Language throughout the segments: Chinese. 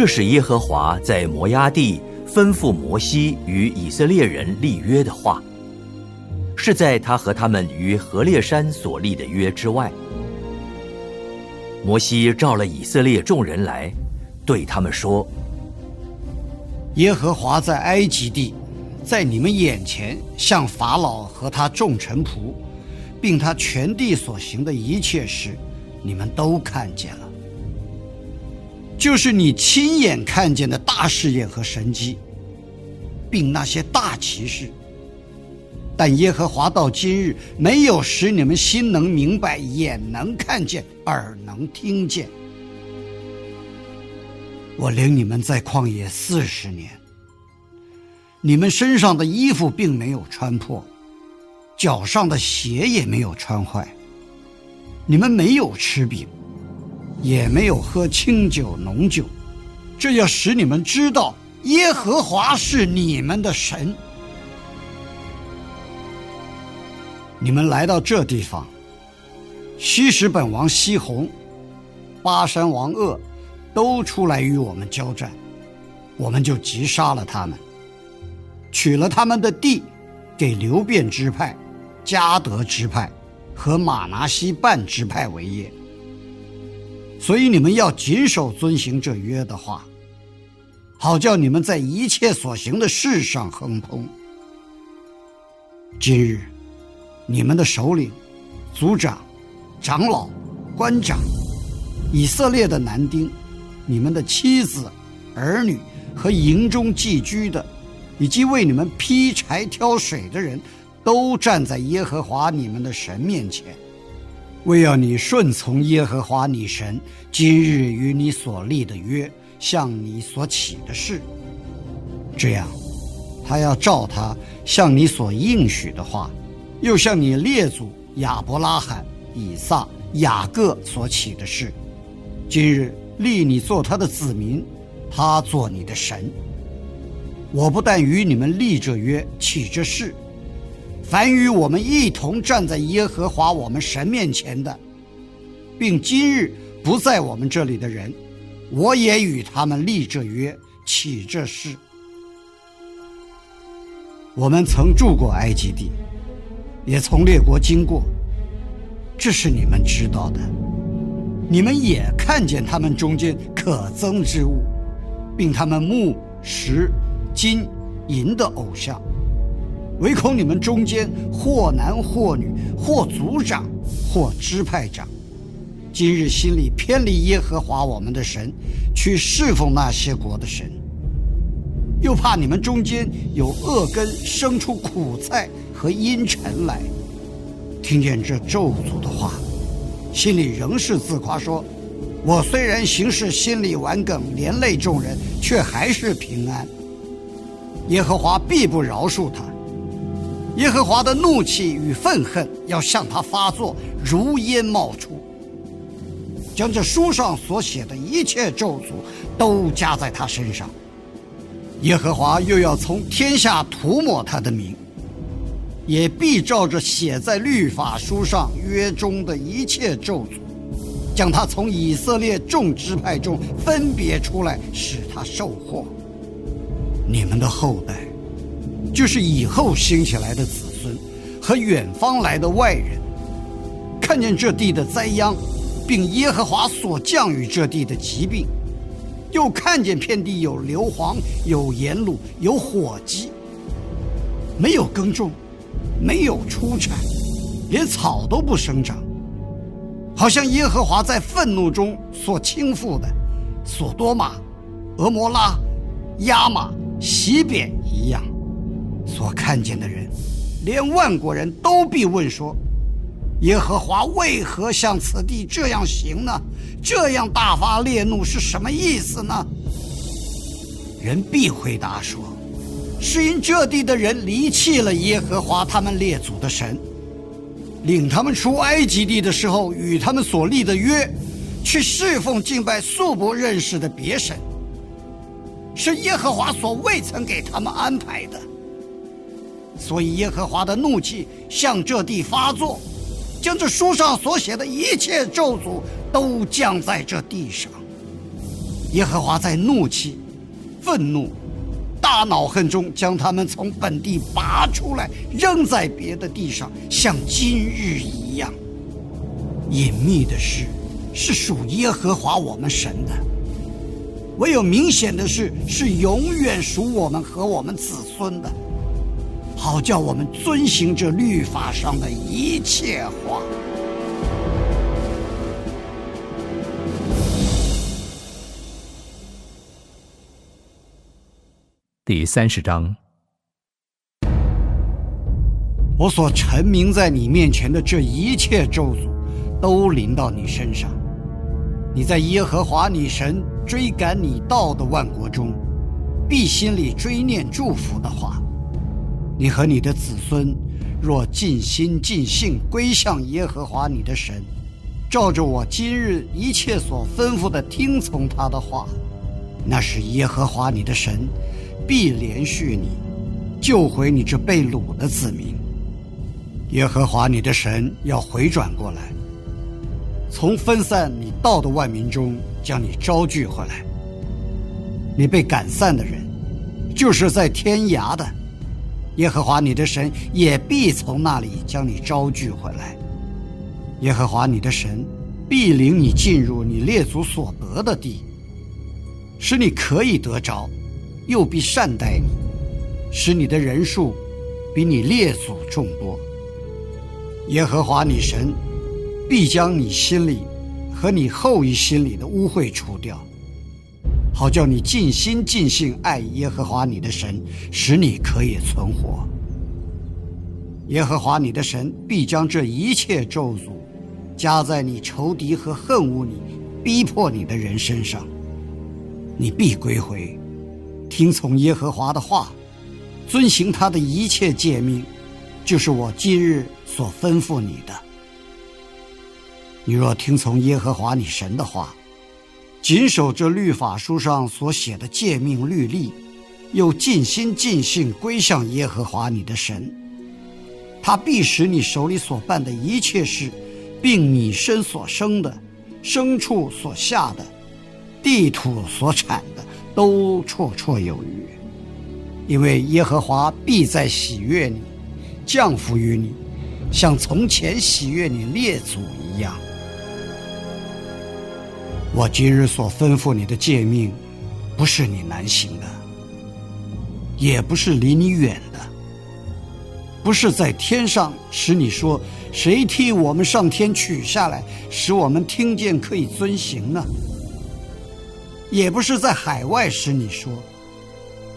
这是耶和华在摩崖地吩咐摩西与以色列人立约的话，是在他和他们于何烈山所立的约之外。摩西召了以色列众人来，对他们说：“耶和华在埃及地，在你们眼前向法老和他众臣仆，并他全地所行的一切事，你们都看见了。”就是你亲眼看见的大试验和神迹，并那些大奇事。但耶和华到今日没有使你们心能明白，眼能看见，耳能听见。我领你们在旷野四十年，你们身上的衣服并没有穿破，脚上的鞋也没有穿坏。你们没有吃饼。也没有喝清酒浓酒，这要使你们知道耶和华是你们的神。你们来到这地方，西什本王西宏、巴山王鄂都出来与我们交战，我们就击杀了他们，取了他们的地，给流变支派、迦德支派和马拿西半支派为业。所以你们要谨守遵行这约的话，好叫你们在一切所行的事上亨通。今日，你们的首领、族长、长老、官长、以色列的男丁、你们的妻子、儿女和营中寄居的，以及为你们劈柴挑水的人，都站在耶和华你们的神面前。为要你顺从耶和华你神今日与你所立的约，向你所起的事，这样，他要照他向你所应许的话，又向你列祖亚伯拉罕、以撒、雅各所起的事，今日立你做他的子民，他做你的神。我不但与你们立这约，起这事。凡与我们一同站在耶和华我们神面前的，并今日不在我们这里的人，我也与他们立这约，起这事。我们曾住过埃及地，也从列国经过，这是你们知道的。你们也看见他们中间可憎之物，并他们木石金银的偶像。唯恐你们中间或男或女，或族长，或支派长，今日心里偏离耶和华我们的神，去侍奉那些国的神；又怕你们中间有恶根生出苦菜和阴沉来，听见这咒诅的话，心里仍是自夸说：“我虽然行事心里顽梗，连累众人，却还是平安。耶和华必不饶恕他。”耶和华的怒气与愤恨要向他发作，如烟冒出，将这书上所写的一切咒诅都加在他身上。耶和华又要从天下涂抹他的名，也必照着写在律法书上约中的一切咒诅，将他从以色列众支派中分别出来，使他受祸。你们的后代。就是以后兴起来的子孙和远方来的外人，看见这地的灾殃，并耶和华所降与这地的疾病，又看见遍地有硫磺、有盐卤、有火鸡，没有耕种，没有出产，连草都不生长，好像耶和华在愤怒中所倾覆的索多玛、俄摩拉、亚玛、西扁一样。所看见的人，连万国人都必问说：耶和华为何向此地这样行呢？这样大发烈怒是什么意思呢？人必回答说：“是因这地的人离弃了耶和华他们列祖的神，领他们出埃及地的时候与他们所立的约，去侍奉敬拜素不认识的别神，是耶和华所未曾给他们安排的。所以耶和华的怒气向这地发作，将这书上所写的一切咒诅。”都降在这地上。耶和华在怒气、愤怒、大恼恨中，将他们从本地拔出来，扔在别的地上，像今日一样。隐秘的事是属耶和华我们神的；唯有明显的事是永远属我们和我们子孙的，好叫我们遵行这律法上的一切话。第三十章，我所陈明在你面前的这一切咒诅，都临到你身上。你在耶和华你神追赶你到的万国中，必心里追念祝福的话。你和你的子孙，若尽心尽性归向耶和华你的神，照着我今日一切所吩咐的听从他的话，那是耶和华你的神。必连续你，救回你这被掳的子民。耶和华你的神要回转过来，从分散你道的万民中将你招聚回来。你被赶散的人，就是在天涯的，耶和华你的神也必从那里将你招聚回来。耶和华你的神必领你进入你列祖所得的地，使你可以得着。又必善待你，使你的人数比你列祖众多。耶和华你神必将你心里和你后裔心里的污秽除掉，好叫你尽心尽性爱耶和华你的神，使你可以存活。耶和华你的神必将这一切咒诅加在你仇敌和恨恶你、逼迫你的人身上，你必归回。听从耶和华的话，遵行他的一切诫命，就是我今日所吩咐你的。你若听从耶和华你神的话，谨守这律法书上所写的诫命律例，又尽心尽性归向耶和华你的神，他必使你手里所办的一切事，并你身所生的、牲畜所下的、地土所产的。都绰绰有余，因为耶和华必在喜悦你，降福于你，像从前喜悦你列祖一样。我今日所吩咐你的诫命，不是你难行的，也不是离你远的，不是在天上使你说谁替我们上天取下来，使我们听见可以遵行呢？也不是在海外使你说，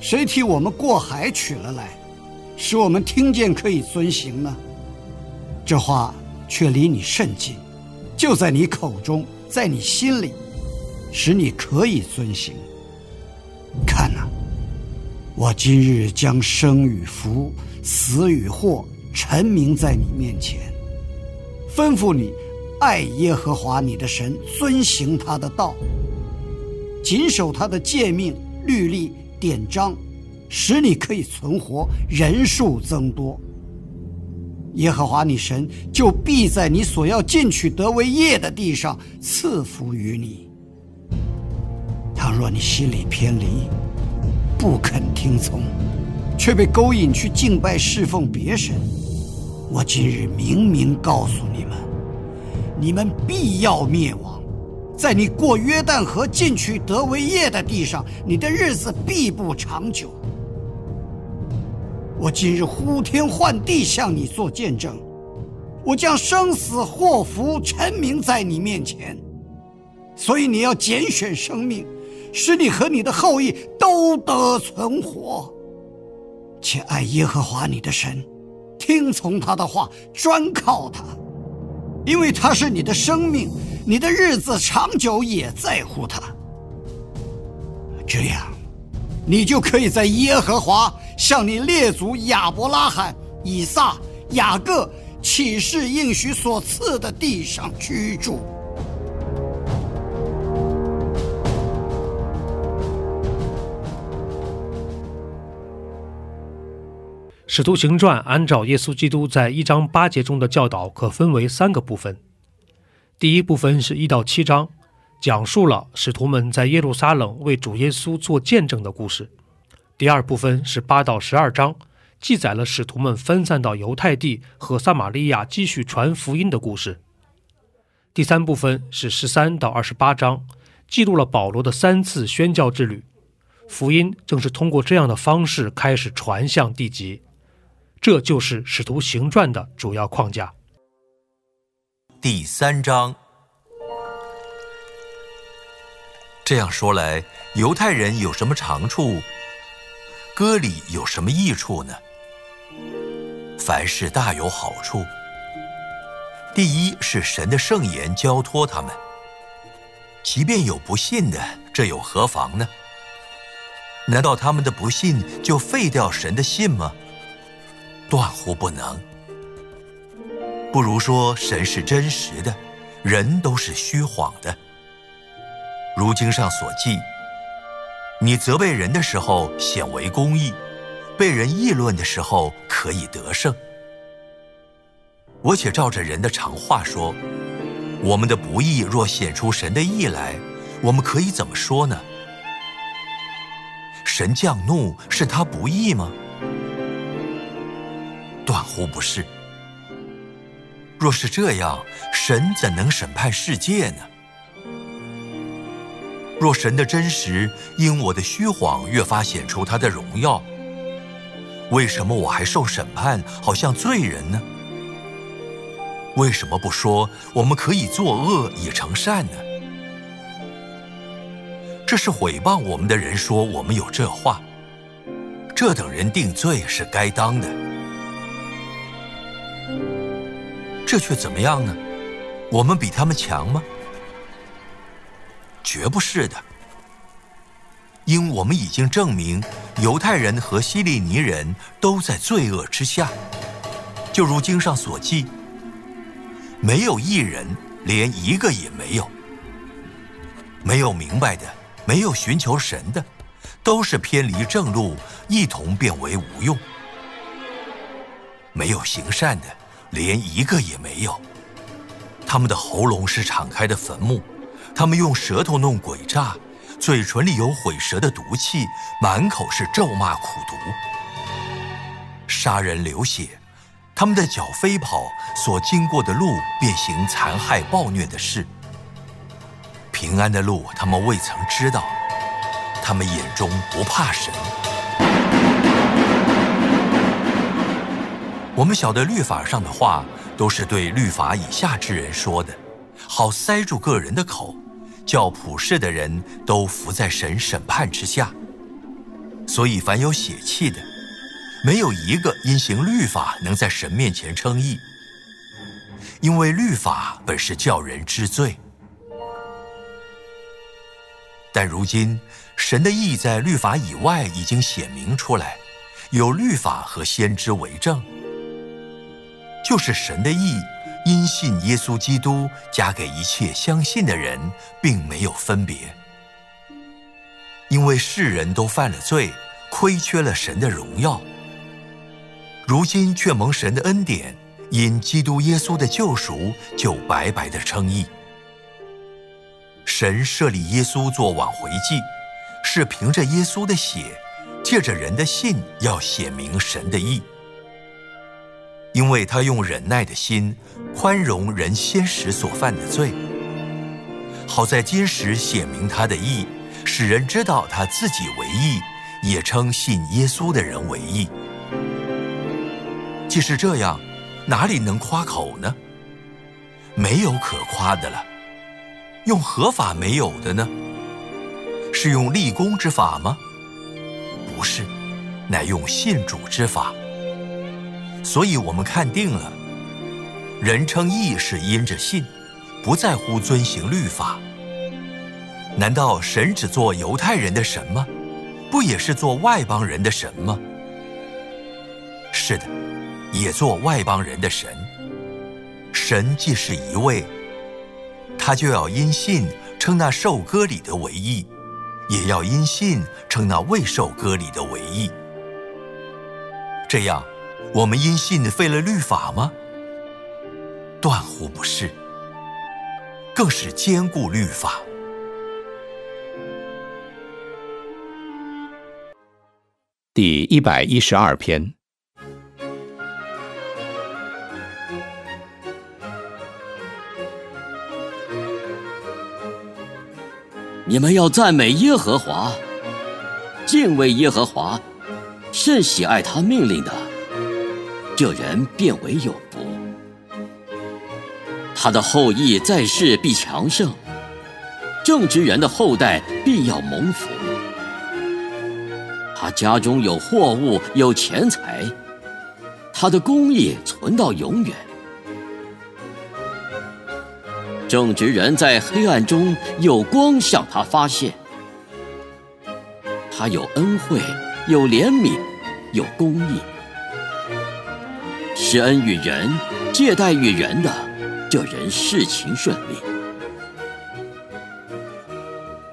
谁替我们过海取了来，使我们听见可以遵行呢？这话却离你甚近，就在你口中，在你心里，使你可以遵行。看呐，我今日将生与福、死与祸陈明在你面前，吩咐你爱耶和华你的神，遵行他的道。谨守他的诫命、律例、典章，使你可以存活，人数增多。耶和华你神就必在你所要进取得为业的地上赐福于你。倘若你心里偏离，不肯听从，却被勾引去敬拜侍奉别神，我今日明明告诉你们，你们必要灭亡。在你过约旦河进去得为业的地上，你的日子必不长久。我今日呼天唤地向你做见证，我将生死祸福陈明在你面前，所以你要拣选生命，使你和你的后裔都得存活。且爱耶和华你的神，听从他的话，专靠他，因为他是你的生命。你的日子长久也在乎他，这样，你就可以在耶和华向你列祖亚伯拉罕、以撒、雅各启示应许所赐的地上居住。使徒行传按照耶稣基督在一章八节中的教导，可分为三个部分。第一部分是一到七章，讲述了使徒们在耶路撒冷为主耶稣做见证的故事。第二部分是八到十二章，记载了使徒们分散到犹太地和撒玛利亚继续传福音的故事。第三部分是十三到二十八章，记录了保罗的三次宣教之旅。福音正是通过这样的方式开始传向地极。这就是使徒行传的主要框架。第三章，这样说来，犹太人有什么长处？割礼有什么益处呢？凡事大有好处。第一是神的圣言交托他们，即便有不信的，这又何妨呢？难道他们的不信就废掉神的信吗？断乎不能。不如说神是真实的，人都是虚晃的。如经上所记，你责备人的时候显为公义，被人议论的时候可以得胜。我且照着人的常话说，我们的不义若显出神的义来，我们可以怎么说呢？神降怒是他不义吗？断乎不是。若是这样，神怎能审判世界呢？若神的真实因我的虚谎越发显出他的荣耀，为什么我还受审判，好像罪人呢？为什么不说我们可以作恶以成善呢？这是毁谤我们的人说我们有这话，这等人定罪是该当的。这却怎么样呢？我们比他们强吗？绝不是的，因我们已经证明，犹太人和希利尼人都在罪恶之下，就如经上所记，没有一人，连一个也没有，没有明白的，没有寻求神的，都是偏离正路，一同变为无用，没有行善的。连一个也没有。他们的喉咙是敞开的坟墓，他们用舌头弄诡诈，嘴唇里有毁舌的毒气，满口是咒骂苦毒，杀人流血。他们的脚飞跑，所经过的路便行残害暴虐的事。平安的路他们未曾知道，他们眼中不怕神。我们晓得律法上的话都是对律法以下之人说的，好塞住个人的口，叫普世的人都伏在神审判之下。所以凡有血气的，没有一个因行律法能在神面前称义，因为律法本是叫人知罪。但如今神的义在律法以外已经显明出来，有律法和先知为证。就是神的意，因信耶稣基督，加给一切相信的人，并没有分别。因为世人都犯了罪，亏缺了神的荣耀。如今却蒙神的恩典，因基督耶稣的救赎，就白白的称义。神设立耶稣做挽回祭，是凭着耶稣的血，借着人的信，要显明神的意。因为他用忍耐的心宽容人先时所犯的罪，好在今时显明他的义，使人知道他自己为义，也称信耶稣的人为义。既是这样，哪里能夸口呢？没有可夸的了。用合法没有的呢？是用立功之法吗？不是，乃用信主之法。所以我们看定了，人称义是因着信，不在乎遵行律法。难道神只做犹太人的神吗？不也是做外邦人的神吗？是的，也做外邦人的神。神既是一位。他就要因信称那受割礼的为义，也要因信称那未受割礼的为义。这样，我们因信废了律法吗？断乎不是，更是坚固律法。第一百一十二篇。你们要赞美耶和华，敬畏耶和华，甚喜爱他命令的，这人变为有福。他的后裔在世必强盛，正直人的后代必要蒙福。他家中有货物，有钱财，他的公义存到永远。正直人在黑暗中有光向他发现，他有恩惠，有怜悯，有公义，施恩于人，借贷于人的，这人事情顺利。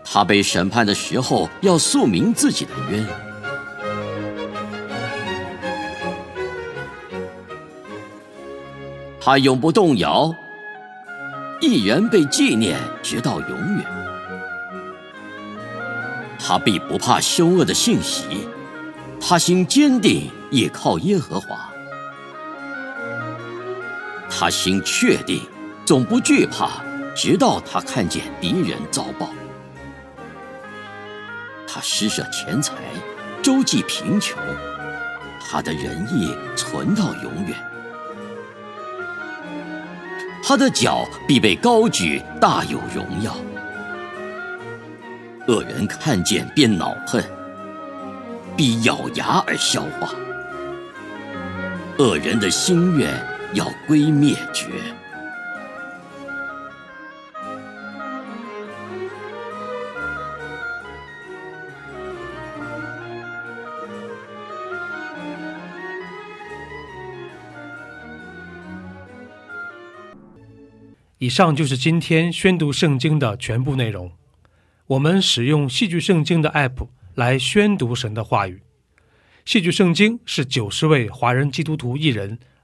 他被审判的时候，要诉明自己的冤，他永不动摇。一人被纪念，直到永远。他必不怕凶恶的信息，他心坚定，倚靠耶和华。他心确定，总不惧怕，直到他看见敌人遭报。他施舍钱财，周济贫穷，他的仁义存到永远。他的脚必被高举，大有荣耀。恶人看见便恼恨，必咬牙而消化。恶人的心愿要归灭绝。以上就是今天宣读圣经的全部内容。我们使用戏剧圣经的 App 来宣读神的话语。戏剧圣经是九十位华人基督徒艺人